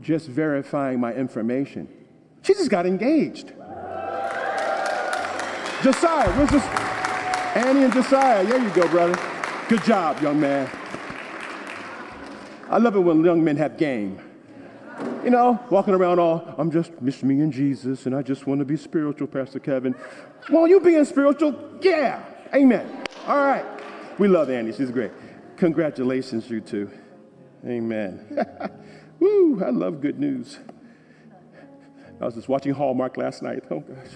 just verifying my information. She just got engaged. Josiah, where's this? Annie and Josiah, there you go, brother. Good job, young man. I love it when young men have game. You know, walking around all, I'm just miss me and Jesus, and I just want to be spiritual, Pastor Kevin. Well, you being spiritual, yeah, amen. All right. We love Annie. She's great. Congratulations, you two. Amen. Woo, I love good news. I was just watching Hallmark last night. Oh, gosh.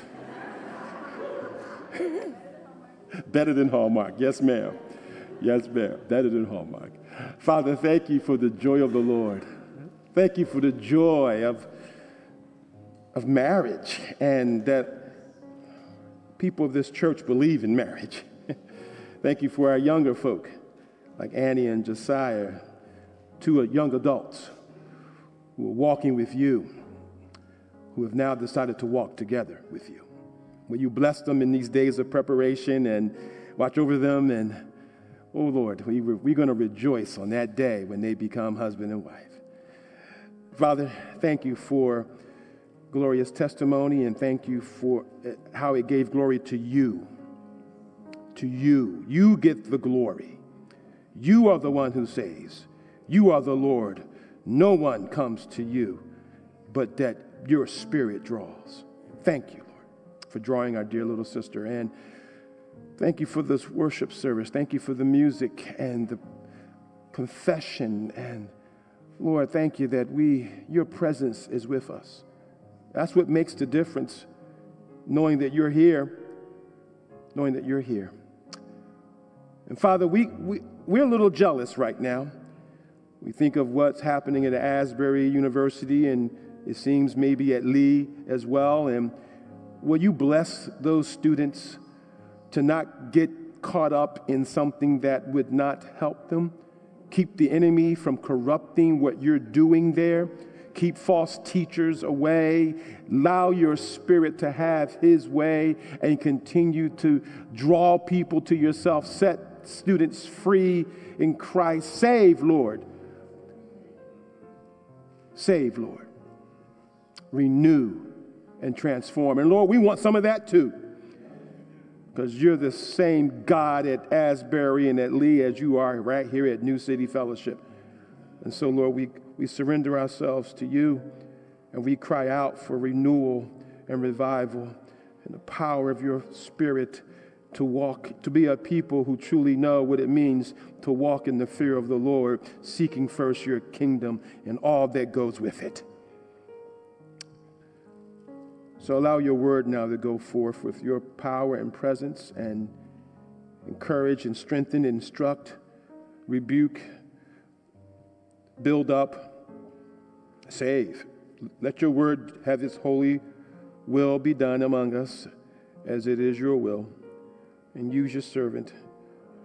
Better than Hallmark. Yes, ma'am. Yes, ma'am. Better than Hallmark. Father, thank you for the joy of the Lord. Thank you for the joy of, of marriage and that people of this church believe in marriage. thank you for our younger folk like Annie and Josiah, two young adults who are walking with you, who have now decided to walk together with you. Will you bless them in these days of preparation and watch over them? And, oh Lord, we, we're going to rejoice on that day when they become husband and wife. Father, thank you for glorious testimony and thank you for uh, how it gave glory to you. To you. You get the glory. You are the one who saves. You are the Lord. No one comes to you but that your spirit draws. Thank you Lord, for drawing our dear little sister. And thank you for this worship service. Thank you for the music and the confession. And Lord, thank you that we, your presence is with us. That's what makes the difference, knowing that you're here, knowing that you're here. And Father, we, we, we're a little jealous right now. We think of what's happening at Asbury University, and it seems maybe at Lee as well. And will you bless those students to not get caught up in something that would not help them? Keep the enemy from corrupting what you're doing there. Keep false teachers away. Allow your spirit to have his way and continue to draw people to yourself. Set students free in Christ. Save, Lord. Save, Lord. Renew and transform. And Lord, we want some of that too. Because you're the same God at Asbury and at Lee as you are right here at New City Fellowship. And so, Lord, we, we surrender ourselves to you and we cry out for renewal and revival and the power of your spirit to walk, to be a people who truly know what it means to walk in the fear of the Lord, seeking first your kingdom and all that goes with it. So allow your word now to go forth with your power and presence and encourage and strengthen, instruct, rebuke, build up, save. Let your word have its holy will be done among us as it is your will. And use your servant.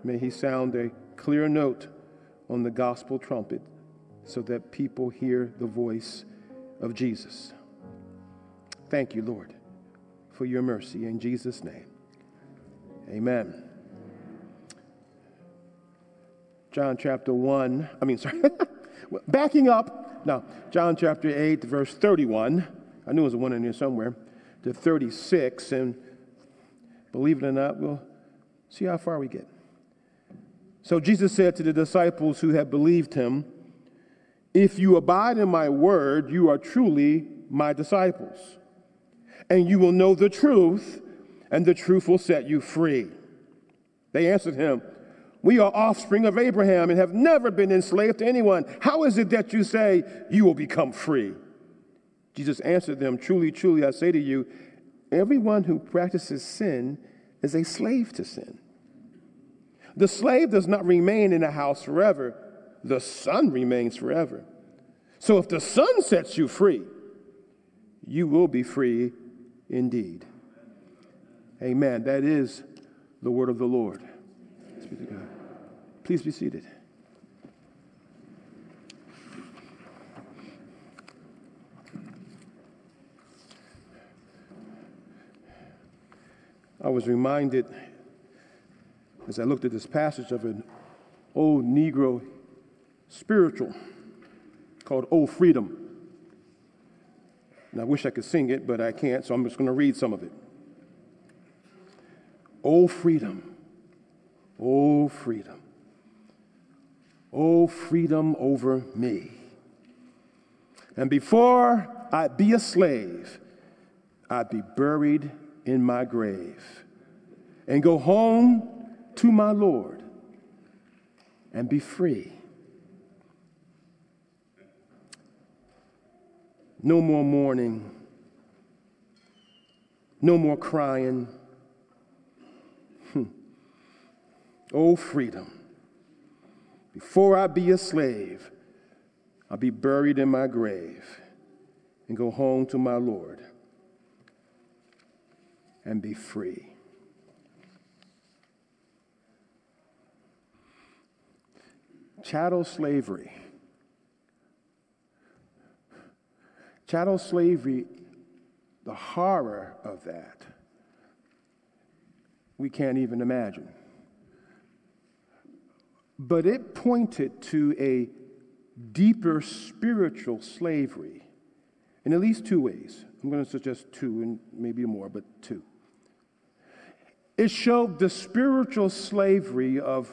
May he sound a clear note on the gospel trumpet so that people hear the voice of Jesus. Thank you, Lord, for your mercy. In Jesus' name, amen. John chapter 1, I mean, sorry, backing up. Now, John chapter 8, verse 31. I knew there was a one in here somewhere, to 36. And believe it or not, we'll see how far we get. So Jesus said to the disciples who had believed him, If you abide in my word, you are truly my disciples and you will know the truth, and the truth will set you free. They answered him, We are offspring of Abraham and have never been enslaved to anyone. How is it that you say you will become free? Jesus answered them, Truly, truly, I say to you, everyone who practices sin is a slave to sin. The slave does not remain in a house forever, the son remains forever. So if the son sets you free, you will be free indeed. Amen. That is the word of the Lord. Please be seated. I was reminded as I looked at this passage of an old Negro spiritual called Old Freedom. And I wish I could sing it, but I can't, so I'm just going to read some of it. Oh, freedom. Oh, freedom. Oh, freedom over me. And before I'd be a slave, I'd be buried in my grave and go home to my Lord and be free. No more mourning. No more crying. Hmm. Oh, freedom. Before I be a slave, I'll be buried in my grave and go home to my Lord and be free. Chattel slavery Chattel slavery, the horror of that, we can't even imagine. But it pointed to a deeper spiritual slavery in at least two ways. I'm going to suggest two and maybe more, but two. It showed the spiritual slavery of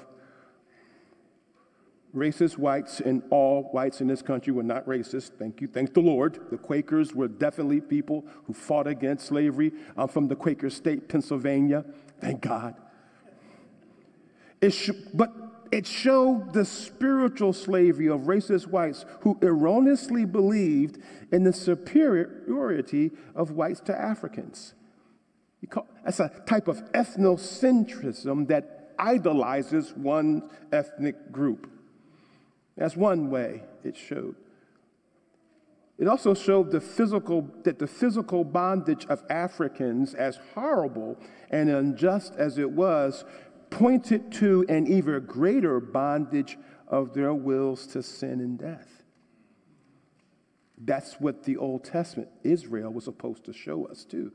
racist whites and all whites in this country were not racist. Thank you. Thank the Lord. The Quakers were definitely people who fought against slavery. I'm from the Quaker state, Pennsylvania. Thank God. It sh- but it showed the spiritual slavery of racist whites who erroneously believed in the superiority of whites to Africans. That's a type of ethnocentrism that idolizes one ethnic group. That's one way it showed. It also showed the physical, that the physical bondage of Africans, as horrible and unjust as it was, pointed to an even greater bondage of their wills to sin and death. That's what the Old Testament Israel was supposed to show us, too.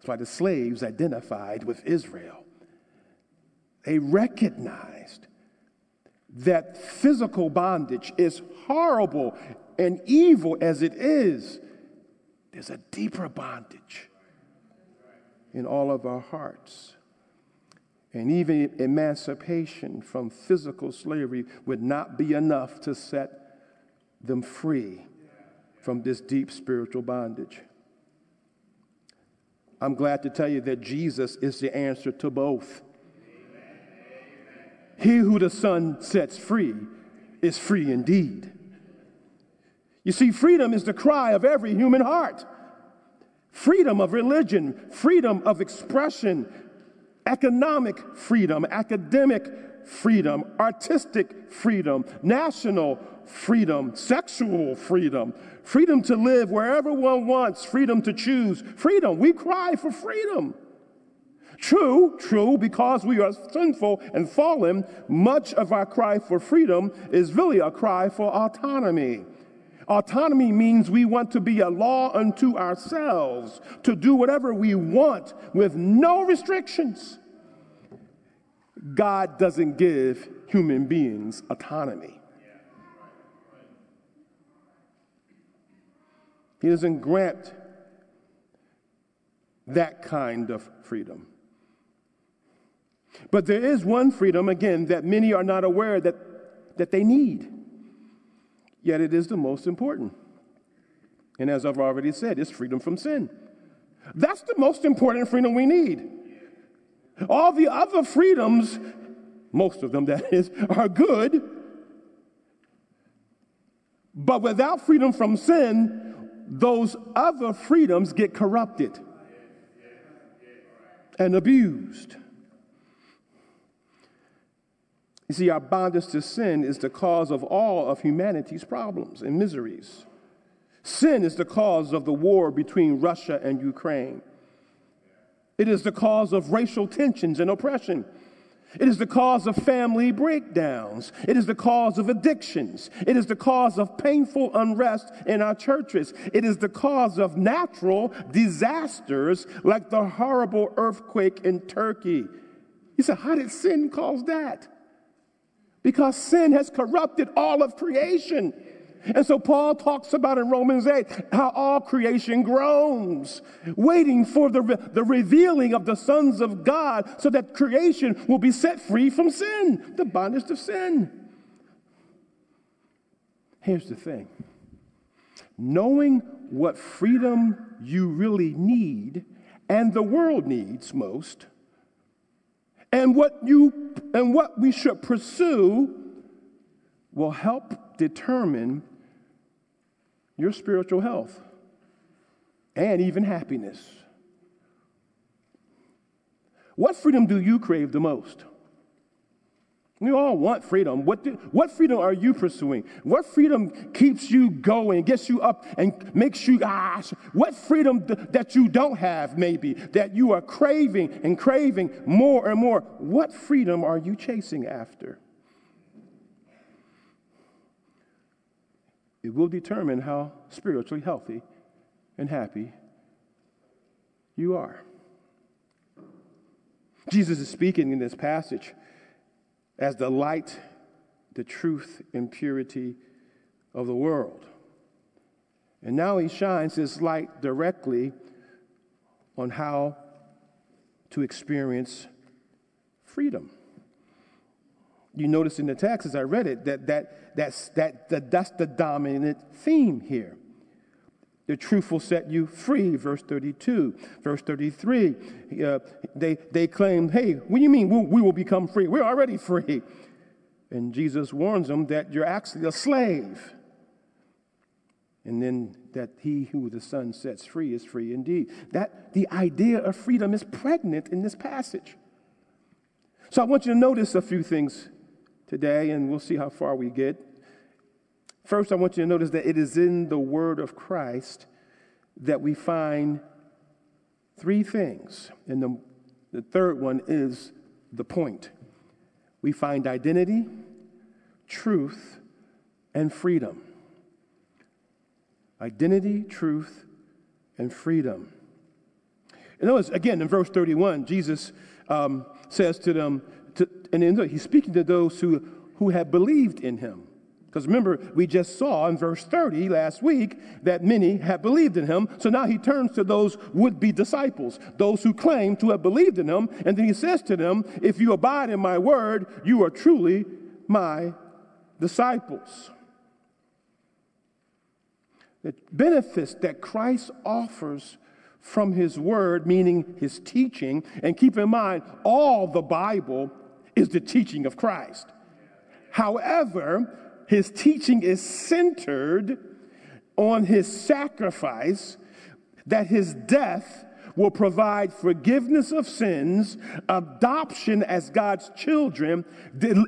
That's why the slaves identified with Israel. They recognized that physical bondage is horrible and evil as it is, there's a deeper bondage in all of our hearts. And even emancipation from physical slavery would not be enough to set them free from this deep spiritual bondage. I'm glad to tell you that Jesus is the answer to both. He who the Son sets free is free indeed. You see, freedom is the cry of every human heart freedom of religion, freedom of expression, economic freedom, academic freedom, artistic freedom, national freedom, sexual freedom, freedom to live wherever one wants, freedom to choose, freedom. We cry for freedom. True, true, because we are sinful and fallen, much of our cry for freedom is really a cry for autonomy. Autonomy means we want to be a law unto ourselves, to do whatever we want with no restrictions. God doesn't give human beings autonomy. He doesn't grant that kind of freedom. But there is one freedom, again, that many are not aware that, that they need. Yet it is the most important. And as I've already said, it's freedom from sin. That's the most important freedom we need. All the other freedoms, most of them that is, are good. But without freedom from sin, those other freedoms get corrupted and abused. You see, our bondage to sin is the cause of all of humanity's problems and miseries. Sin is the cause of the war between Russia and Ukraine. It is the cause of racial tensions and oppression. It is the cause of family breakdowns. It is the cause of addictions. It is the cause of painful unrest in our churches. It is the cause of natural disasters like the horrible earthquake in Turkey. You say, how did sin cause that? because sin has corrupted all of creation. And so Paul talks about in Romans 8 how all creation groans, waiting for the, the revealing of the sons of God so that creation will be set free from sin, the bondage of sin. Here's the thing knowing what freedom you really need and the world needs most, and what you and what we should pursue will help determine your spiritual health and even happiness. What freedom do you crave the most? We all want freedom. What, do, what freedom are you pursuing? What freedom keeps you going, gets you up, and makes you, ah, what freedom th- that you don't have, maybe, that you are craving and craving more and more? What freedom are you chasing after? It will determine how spiritually healthy and happy you are. Jesus is speaking in this passage as the light, the truth, and purity of the world. And now he shines his light directly on how to experience freedom. You notice in the text as I read it that, that, that's, that, that that's the dominant theme here. The truth will set you free, verse 32. Verse 33, uh, they, they claim, hey, what do you mean we, we will become free? We're already free. And Jesus warns them that you're actually a slave. And then that he who the Son sets free is free indeed. That the idea of freedom is pregnant in this passage. So I want you to notice a few things today, and we'll see how far we get. First, I want you to notice that it is in the Word of Christ that we find three things. And the, the third one is the point. We find identity, truth, and freedom. Identity, truth, and freedom. And notice, again, in verse 31, Jesus um, says to them, and he's speaking to those who, who have believed in him. Because remember, we just saw in verse 30 last week that many have believed in him. So now he turns to those would be disciples, those who claim to have believed in him. And then he says to them, If you abide in my word, you are truly my disciples. The benefits that Christ offers from his word, meaning his teaching, and keep in mind, all the Bible is the teaching of Christ. However, his teaching is centered on his sacrifice, that his death will provide forgiveness of sins, adoption as God's children,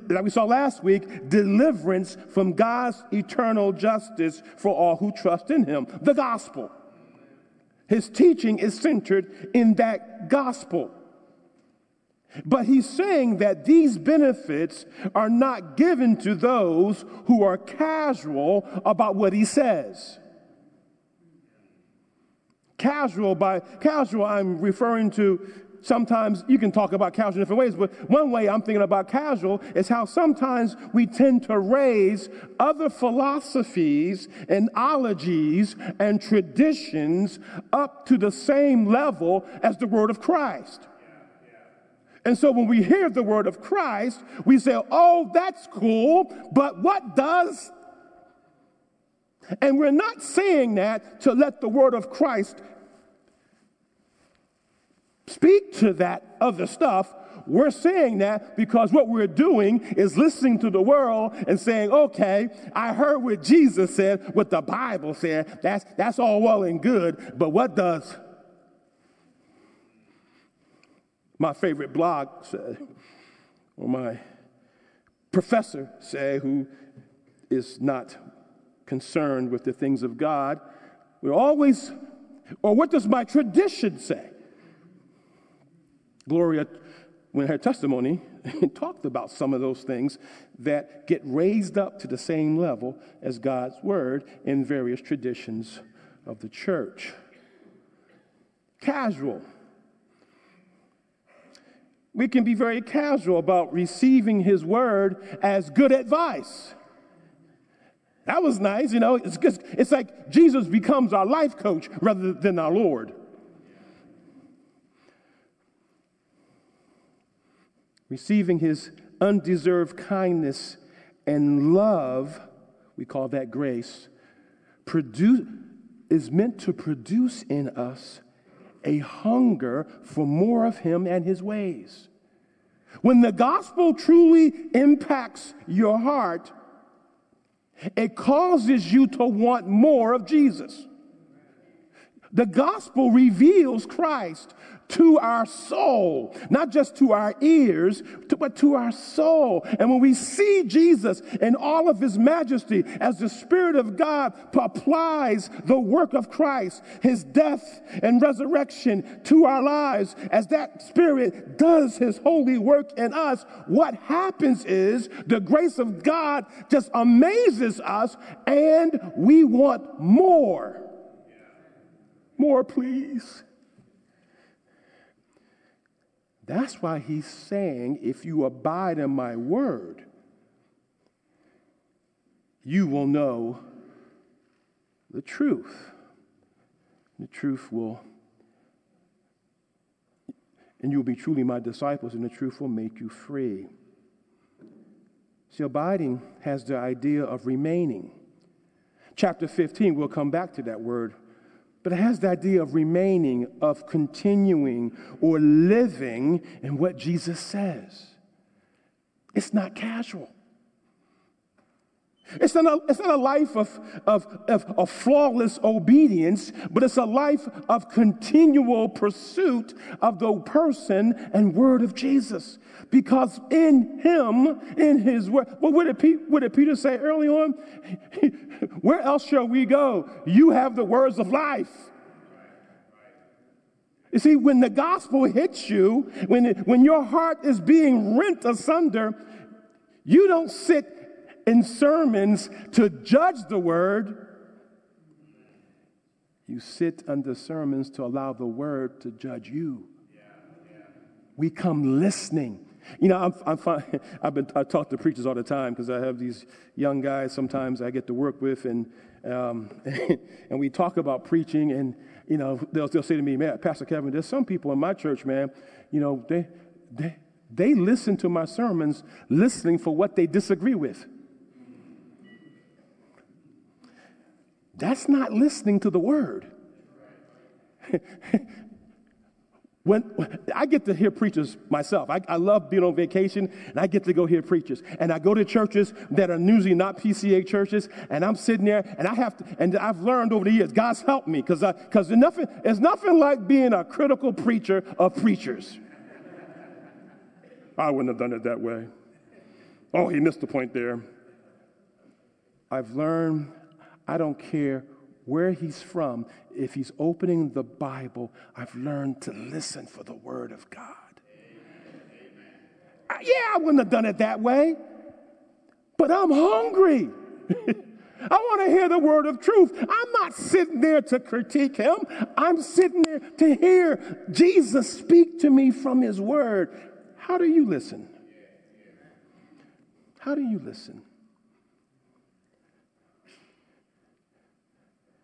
like we saw last week, deliverance from God's eternal justice for all who trust in him. The gospel. His teaching is centered in that gospel. But he's saying that these benefits are not given to those who are casual about what he says. Casual by casual, I'm referring to sometimes you can talk about casual in different ways, but one way I'm thinking about casual is how sometimes we tend to raise other philosophies and ologies and traditions up to the same level as the word of Christ. And so when we hear the word of Christ, we say, oh, that's cool, but what does? And we're not saying that to let the word of Christ speak to that other stuff. We're saying that because what we're doing is listening to the world and saying, okay, I heard what Jesus said, what the Bible said. That's, that's all well and good, but what does my favorite blog said, or my professor say, who is not concerned with the things of God, we're always, or what does my tradition say? Gloria, when her testimony, talked about some of those things that get raised up to the same level as God's word in various traditions of the church. Casual we can be very casual about receiving his word as good advice. That was nice, you know. It's, it's like Jesus becomes our life coach rather than our Lord. Receiving his undeserved kindness and love, we call that grace, produce, is meant to produce in us a hunger for more of him and his ways. When the gospel truly impacts your heart, it causes you to want more of Jesus. The gospel reveals Christ to our soul, not just to our ears, but to our soul. And when we see Jesus in all of his majesty, as the Spirit of God applies the work of Christ, his death and resurrection to our lives, as that Spirit does his holy work in us, what happens is the grace of God just amazes us and we want more. More, please. That's why he's saying, if you abide in my word, you will know the truth. The truth will, and you'll be truly my disciples, and the truth will make you free. See, abiding has the idea of remaining. Chapter 15, we'll come back to that word but it has the idea of remaining, of continuing or living in what Jesus says. It's not casual. It's not a, it's not a life of, of, of, of, flawless obedience, but it's a life of continual pursuit of the person and word of Jesus. Because in him, in his word, well, what, did what did Peter say early on? Where else shall we go? You have the words of life. You see, when the gospel hits you, when, it, when your heart is being rent asunder, you don't sit in sermons to judge the word. You sit under sermons to allow the word to judge you. We come listening. You know, I'm, I'm fine. I've been I talk to preachers all the time because I have these young guys. Sometimes I get to work with, and um, and we talk about preaching, and you know, they'll, they'll say to me, "Man, Pastor Kevin, there's some people in my church, man. You know, they they they listen to my sermons, listening for what they disagree with." That's not listening to the word. when, I get to hear preachers myself, I, I, love being on vacation and I get to go hear preachers. And I go to churches that are usually not PCA churches, and I'm sitting there and I have to, and I've learned over the years, God's helped me because because nothing, it's nothing like being a critical preacher of preachers. I wouldn't have done it that way. Oh, he missed the point there. I've learned I don't care where he's from, if he's opening the Bible, I've learned to listen for the Word of God. I, yeah, I wouldn't have done it that way, but I'm hungry. I want to hear the word of truth. I'm not sitting there to critique him. I'm sitting there to hear Jesus speak to me from his word. How do you listen? How do you listen?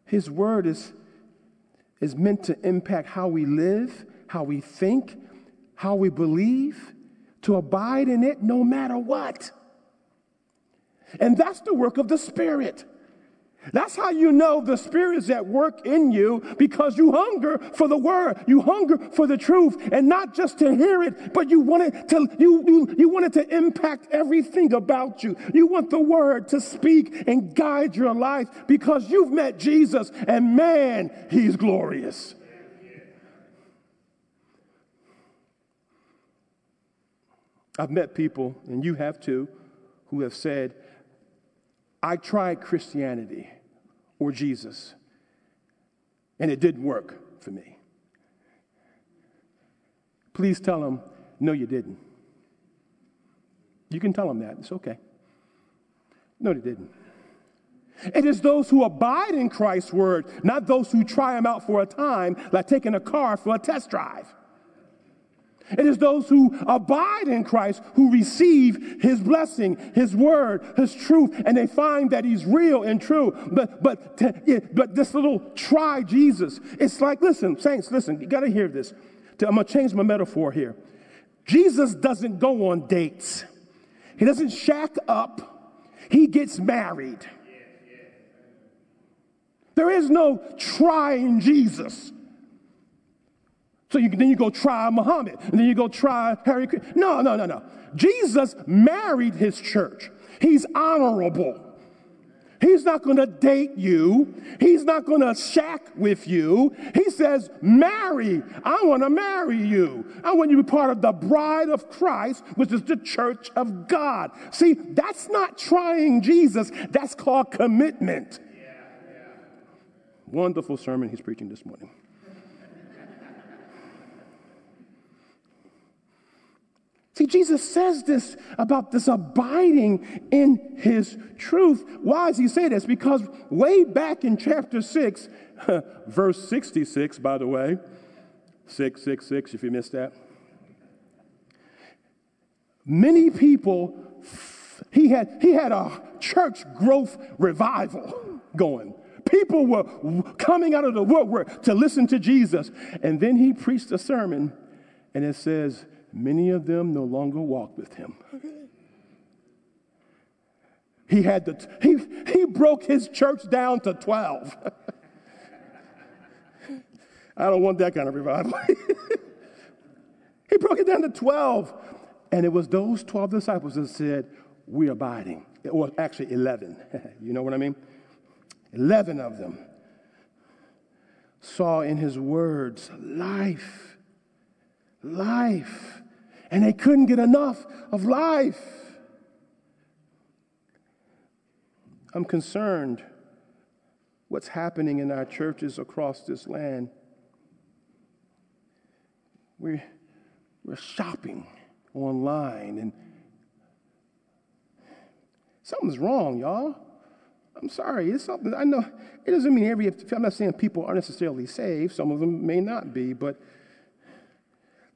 His word is, is meant to impact how we live, how we think, how we believe, to abide in it no matter what. And that's the work of the Spirit. That's how you know the Spirit is at work in you because you hunger for the Word. You hunger for the truth and not just to hear it, but you want it to, you, you, you want it to impact everything about you. You want the Word to speak and guide your life because you've met Jesus and man, He's glorious. I've met people, and you have too, who have said, I tried Christianity or Jesus, and it didn't work for me. Please tell them, no, you didn't. You can tell them that. It's okay. No, they didn't. It is those who abide in Christ's word, not those who try them out for a time, like taking a car for a test drive. It is those who abide in Christ who receive his blessing, his word, his truth, and they find that he's real and true. But but to, but this little try Jesus, it's like listen, saints, listen, you got to hear this. I'm gonna change my metaphor here. Jesus doesn't go on dates. He doesn't shack up. He gets married. There is no trying Jesus. So you, then you go try Muhammad, and then you go try Harry. No, no, no, no. Jesus married his church. He's honorable. He's not going to date you. He's not going to shack with you. He says, Marry. I want to marry you. I want you to be part of the bride of Christ, which is the church of God. See, that's not trying Jesus, that's called commitment. Yeah, yeah. Wonderful sermon he's preaching this morning. Jesus says this about this abiding in his truth. Why does he say this? Because way back in chapter 6, verse 66, by the way, 666, if you missed that, many people, he had, he had a church growth revival going. People were coming out of the woodwork to listen to Jesus. And then he preached a sermon, and it says, Many of them no longer walk with him. He had to, he, he broke his church down to 12. I don't want that kind of revival. he broke it down to 12. And it was those 12 disciples that said, We're abiding. Well, actually, 11. you know what I mean? 11 of them saw in his words life. Life and they couldn't get enough of life. I'm concerned what's happening in our churches across this land. We're, we're shopping online and something's wrong, y'all. I'm sorry. It's something I know. It doesn't mean every. I'm not saying people are necessarily saved. Some of them may not be, but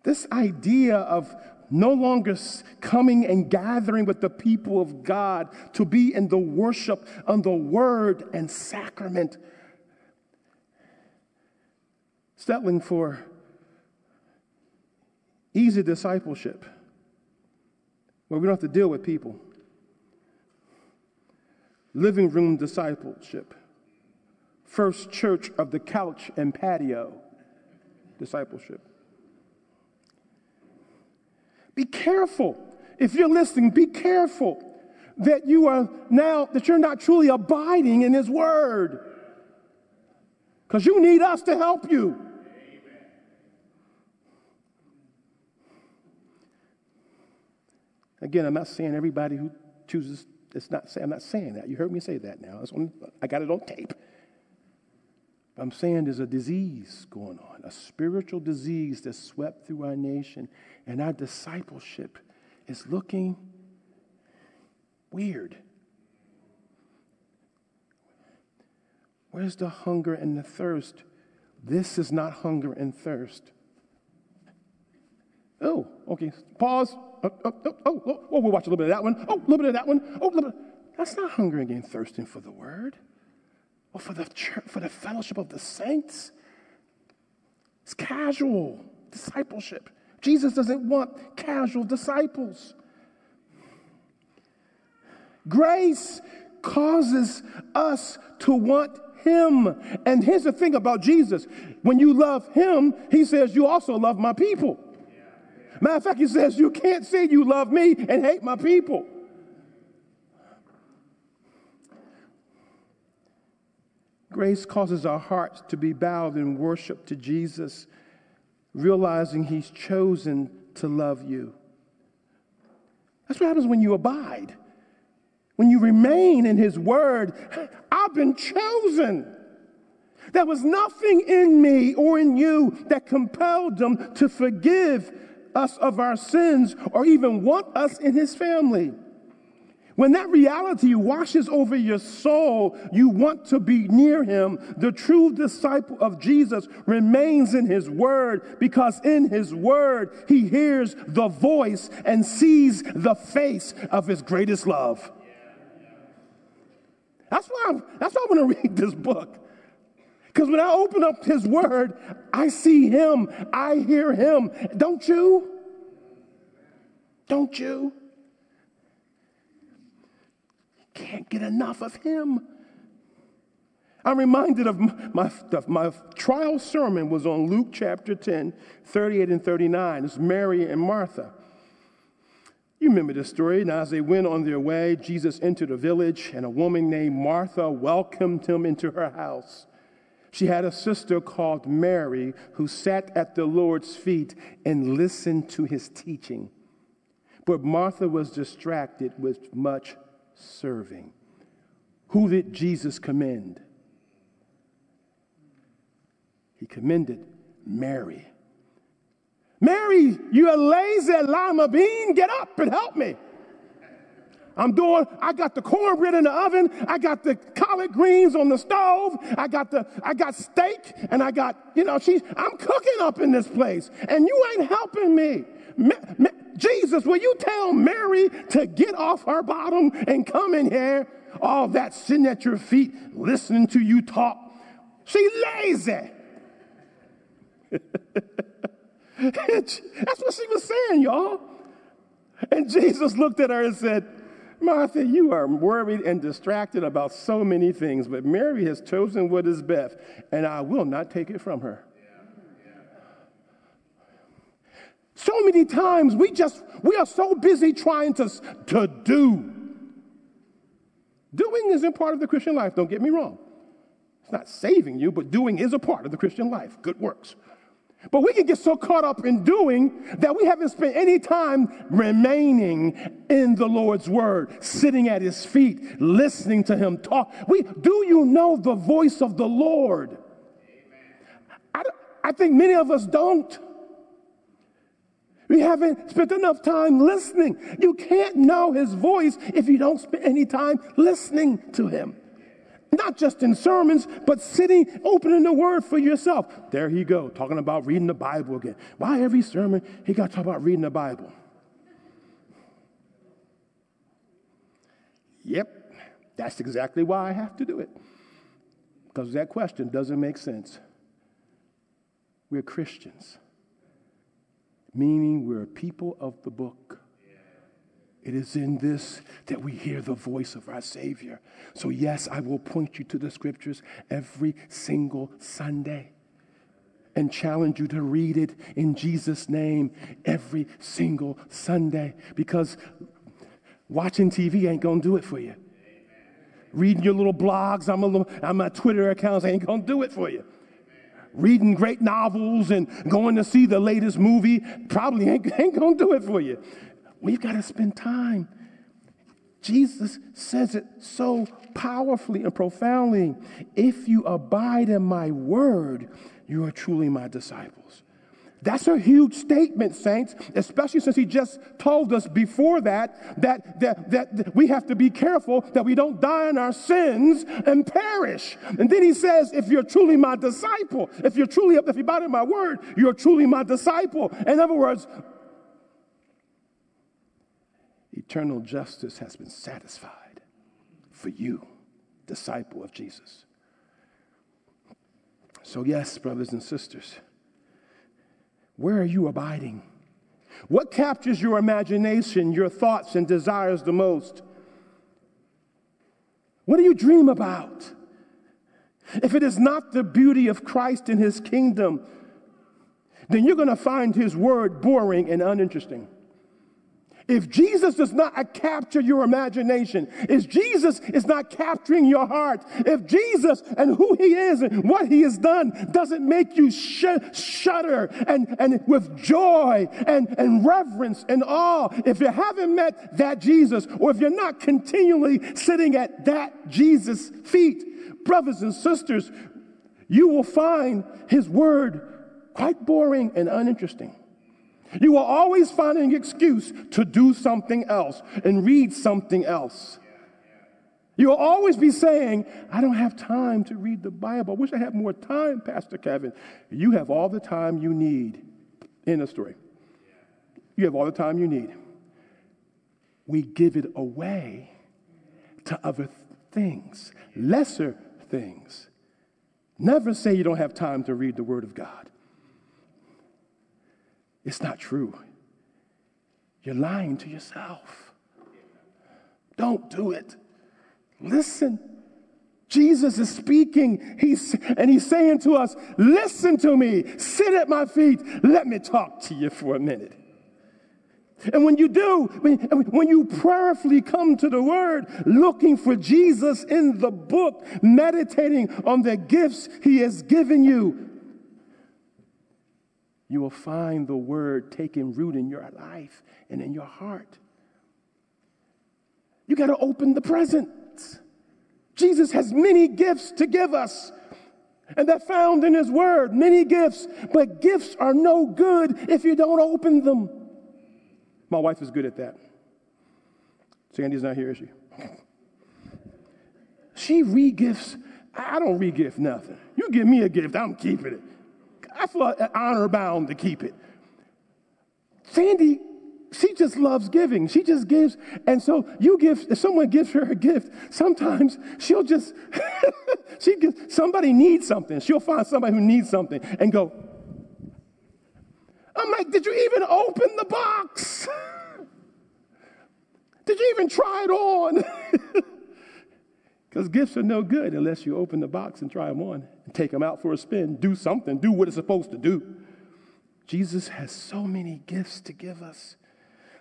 this idea of no longer coming and gathering with the people of God to be in the worship on the word and sacrament, settling for easy discipleship where we don't have to deal with people, living room discipleship, first church of the couch and patio discipleship. Be careful. If you're listening, be careful that you are now, that you're not truly abiding in His Word. Because you need us to help you. Again, I'm not saying everybody who chooses, it's not, I'm not saying that. You heard me say that now. I got it on tape. I'm saying there's a disease going on, a spiritual disease that's swept through our nation, and our discipleship is looking weird. Where's the hunger and the thirst? This is not hunger and thirst. Oh, okay. Pause. Oh, oh, oh, oh, oh, we'll watch a little bit of that one. Oh, a little bit of that one. Oh, little bit. That's not hungering and thirsting for the word or for the church, for the fellowship of the saints. It's casual discipleship. Jesus doesn't want casual disciples. Grace causes us to want him. And here's the thing about Jesus when you love him, he says, You also love my people. Matter of fact, he says, You can't say you love me and hate my people. Grace causes our hearts to be bowed in worship to Jesus, realizing He's chosen to love you. That's what happens when you abide. When you remain in His Word, I've been chosen. There was nothing in me or in you that compelled Him to forgive us of our sins or even want us in His family. When that reality washes over your soul, you want to be near him. The true disciple of Jesus remains in his word because in his word he hears the voice and sees the face of his greatest love. That's why, I'm, that's why I want to read this book. Because when I open up his word, I see him, I hear him. Don't you? Don't you? Can't get enough of him. I'm reminded of my, my trial sermon was on Luke chapter 10, 38 and 39. It's Mary and Martha. You remember the story. Now, as they went on their way, Jesus entered a village, and a woman named Martha welcomed him into her house. She had a sister called Mary who sat at the Lord's feet and listened to his teaching. But Martha was distracted with much serving. Who did Jesus commend? He commended Mary. Mary, you lazy lima bean, get up and help me. I'm doing, I got the cornbread in the oven, I got the collard greens on the stove, I got the, I got steak, and I got, you know, she's, I'm cooking up in this place, and you ain't helping me. Ma, ma, Jesus, will you tell Mary to get off her bottom and come in here? All that sitting at your feet, listening to you talk. She lazy. That's what she was saying, y'all. And Jesus looked at her and said, Martha, you are worried and distracted about so many things, but Mary has chosen what is best, and I will not take it from her. So many times we just, we are so busy trying to, to do. Doing isn't part of the Christian life, don't get me wrong. It's not saving you, but doing is a part of the Christian life, good works. But we can get so caught up in doing that we haven't spent any time remaining in the Lord's word, sitting at his feet, listening to him talk. We, do you know the voice of the Lord? I, I think many of us don't. We haven't spent enough time listening. You can't know his voice if you don't spend any time listening to him. Not just in sermons, but sitting, opening the word for yourself. There he go, talking about reading the Bible again. Why every sermon he got to talk about reading the Bible? Yep, that's exactly why I have to do it. Because that question doesn't make sense. We're Christians meaning we're a people of the book. It is in this that we hear the voice of our Savior. So, yes, I will point you to the scriptures every single Sunday and challenge you to read it in Jesus' name every single Sunday because watching TV ain't gonna do it for you. Reading your little blogs, I'm a little, I'm my Twitter accounts ain't gonna do it for you reading great novels and going to see the latest movie probably ain't, ain't going to do it for you. We've got to spend time. Jesus says it so powerfully and profoundly. If you abide in my word, you are truly my disciples. That's a huge statement, saints, especially since he just told us before that, that that, that we have to be careful that we don't die in our sins and perish. And then he says, if you're truly my disciple, if you're truly, if you abide in my word, you're truly my disciple. In other words, eternal justice has been satisfied for you, disciple of Jesus. So, yes, brothers and sisters. Where are you abiding? What captures your imagination, your thoughts, and desires the most? What do you dream about? If it is not the beauty of Christ and his kingdom, then you're going to find his word boring and uninteresting. If Jesus does not capture your imagination, if Jesus is not capturing your heart, if Jesus and who he is and what he has done doesn't make you sh- shudder and, and with joy and, and reverence and awe, if you haven't met that Jesus, or if you're not continually sitting at that Jesus' feet, brothers and sisters, you will find his word quite boring and uninteresting. You will always find an excuse to do something else and read something else. You will always be saying, I don't have time to read the Bible. I wish I had more time, Pastor Kevin. You have all the time you need. In the story. You have all the time you need. We give it away to other things, lesser things. Never say you don't have time to read the Word of God. It's not true. You're lying to yourself. Don't do it. Listen. Jesus is speaking. He's, and he's saying to us, Listen to me. Sit at my feet. Let me talk to you for a minute. And when you do, when, when you prayerfully come to the Word, looking for Jesus in the book, meditating on the gifts He has given you, you will find the Word taking root in your life and in your heart. You got to open the present. Jesus has many gifts to give us. And they're found in His Word, many gifts. But gifts are no good if you don't open them. My wife is good at that. Sandy's not here, is she? She re-gifts. I don't re-gift nothing. You give me a gift, I'm keeping it. I feel honor bound to keep it. Sandy, she just loves giving. She just gives. And so you give, if someone gives her a gift, sometimes she'll just, she gives, somebody needs something. She'll find somebody who needs something and go, I'm like, did you even open the box? Did you even try it on? Because gifts are no good unless you open the box and try them on take them out for a spin. Do something, do what it's supposed to do. Jesus has so many gifts to give us.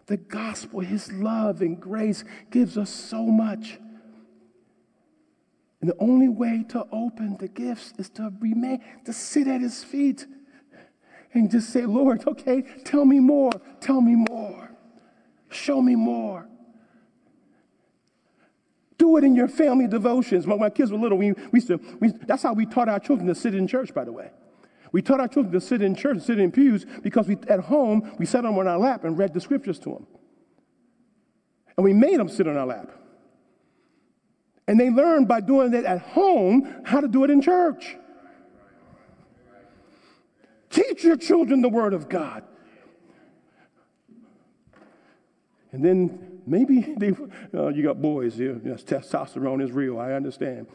The gospel, his love and grace gives us so much. And the only way to open the gifts is to remain, to sit at his feet and just say, Lord, okay, tell me more, tell me more, show me more. Do it in your family devotions. When my kids were little, we, we used to, we, that's how we taught our children to sit in church, by the way. We taught our children to sit in church sit in pews because we, at home, we sat them on our lap and read the scriptures to them. And we made them sit on our lap. And they learned by doing it at home how to do it in church. Teach your children the Word of God. And then maybe they, uh, you got boys here. Yes, testosterone is real. I understand.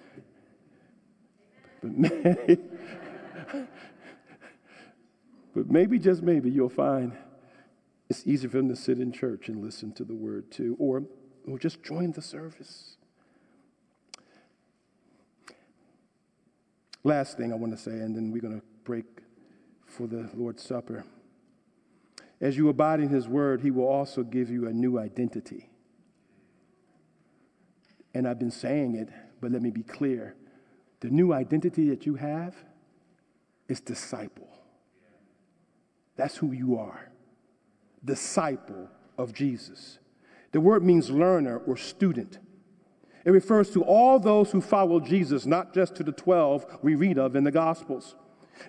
But maybe, but maybe, just maybe, you'll find it's easier for them to sit in church and listen to the Word too, or, or just join the service. Last thing I want to say, and then we're going to break for the Lord's Supper. As you abide in His Word, He will also give you a new identity. And I've been saying it, but let me be clear. The new identity that you have is disciple. That's who you are. Disciple of Jesus. The word means learner or student. It refers to all those who follow Jesus, not just to the 12 we read of in the Gospels.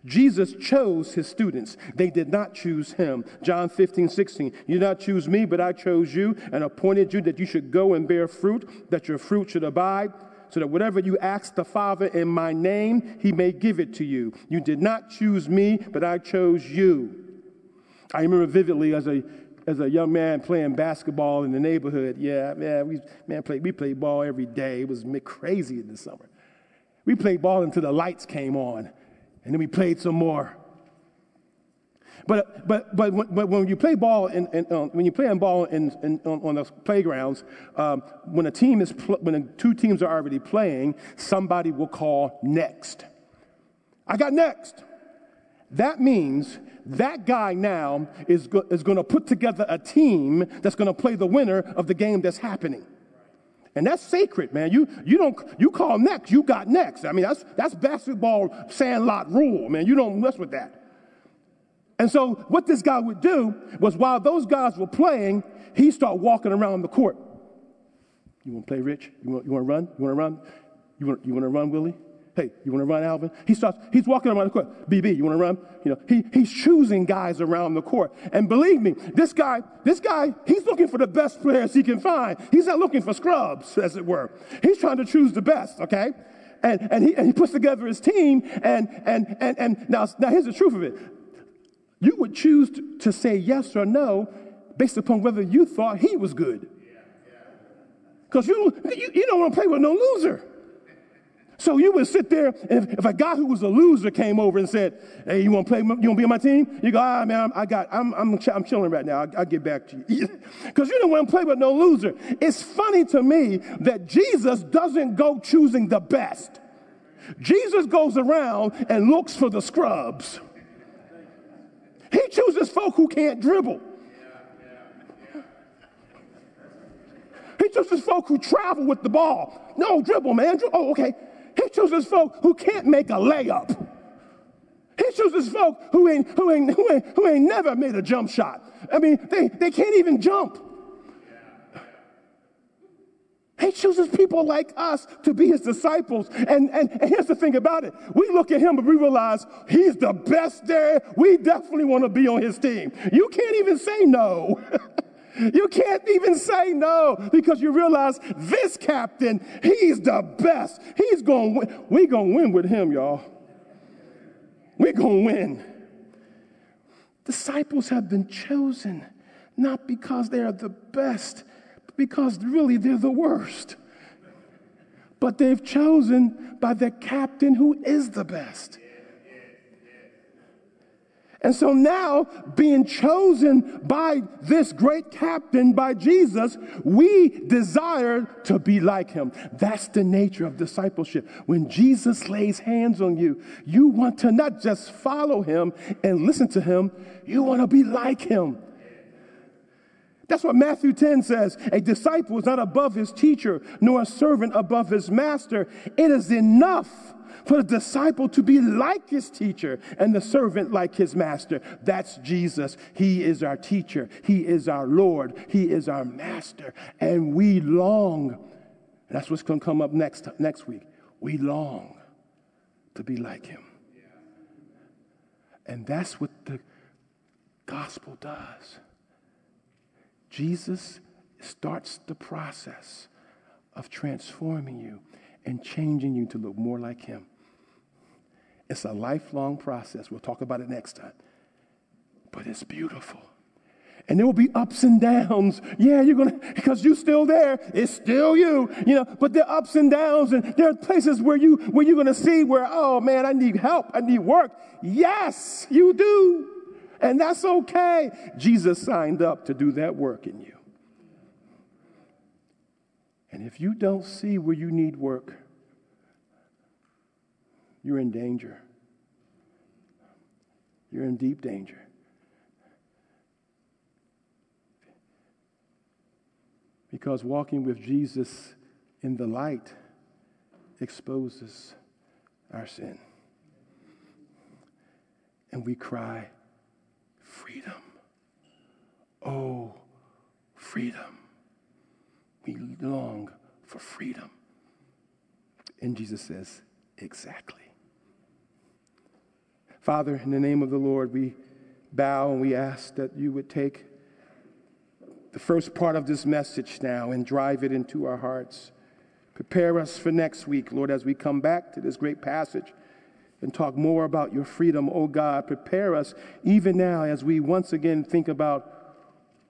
Jesus chose his students. They did not choose him. John 15, 16. You did not choose me, but I chose you and appointed you that you should go and bear fruit, that your fruit should abide, so that whatever you ask the Father in my name, he may give it to you. You did not choose me, but I chose you. I remember vividly as a as a young man playing basketball in the neighborhood. Yeah, man, we man played we played ball every day. It was crazy in the summer. We played ball until the lights came on. And then we played some more. But, but, but, when, but when you play ball, in, in, uh, when you play on ball in, in, on, on the playgrounds, um, when a team is pl- when two teams are already playing, somebody will call next. I got next. That means that guy now is, go- is going to put together a team that's going to play the winner of the game that's happening. And that's sacred, man. You, you don't, you call next, you got next. I mean, that's, that's basketball sandlot rule, man. You don't mess with that. And so what this guy would do was while those guys were playing, he start walking around the court. You want to play, Rich? You want, you want to run? You want to run? You want, you want to run, Willie? Hey, you want to run, Alvin? He starts, he's walking around the court. BB, you want to run? You know, he, he's choosing guys around the court. And believe me, this guy, this guy, he's looking for the best players he can find. He's not looking for scrubs, as it were. He's trying to choose the best, okay? And, and, he, and he puts together his team. And, and, and, and now, now here's the truth of it. You would choose to, to say yes or no based upon whether you thought he was good. Because you, you, you don't want to play with no loser. So you would sit there, and if, if, a guy who was a loser came over and said, "Hey, you want to play? You want to be on my team?" You go, "Ah, man, I got, I'm, I'm, I'm chilling right now. I'll, I'll get back to you," because you don't want to play with no loser. It's funny to me that Jesus doesn't go choosing the best. Jesus goes around and looks for the scrubs. He chooses folk who can't dribble. He chooses folk who travel with the ball. No, dribble, man. Oh, okay. He chooses folk who can't make a layup. He chooses folk who ain't, who ain't, who ain't, who ain't never made a jump shot. I mean, they, they can't even jump. He chooses people like us to be his disciples. And, and, and, here's the thing about it. We look at him and we realize he's the best there. We definitely want to be on his team. You can't even say no. You can't even say no because you realize this captain, he's the best. He's going to win. We're going to win with him, y'all. We're going to win. Disciples have been chosen not because they are the best, but because really they're the worst. But they've chosen by the captain who is the best. And so now, being chosen by this great captain, by Jesus, we desire to be like him. That's the nature of discipleship. When Jesus lays hands on you, you want to not just follow him and listen to him, you want to be like him. That's what Matthew 10 says. A disciple is not above his teacher, nor a servant above his master. It is enough for the disciple to be like his teacher and the servant like his master. That's Jesus. He is our teacher, He is our Lord, He is our master. And we long, that's what's going to come up next, next week. We long to be like Him. And that's what the gospel does. Jesus starts the process of transforming you and changing you to look more like Him. It's a lifelong process. We'll talk about it next time. But it's beautiful. And there will be ups and downs. Yeah, you're to, because you're still there. It's still you, you know, but there are ups and downs. And there are places where you, where you're to see where, oh man, I need help. I need work. Yes, you do. And that's okay. Jesus signed up to do that work in you. And if you don't see where you need work, you're in danger. You're in deep danger. Because walking with Jesus in the light exposes our sin. And we cry, freedom. Oh, freedom. We long for freedom. And Jesus says, exactly. Father, in the name of the Lord, we bow and we ask that you would take the first part of this message now and drive it into our hearts. Prepare us for next week, Lord, as we come back to this great passage and talk more about your freedom, oh God. Prepare us even now as we once again think about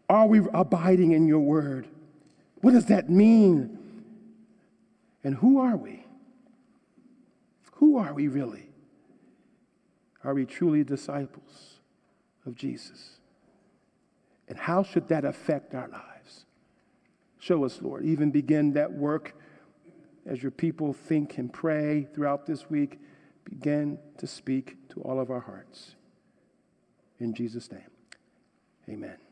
are we abiding in your word? What does that mean? And who are we? Who are we really? Are we truly disciples of Jesus? And how should that affect our lives? Show us, Lord. Even begin that work as your people think and pray throughout this week. Begin to speak to all of our hearts. In Jesus' name, amen.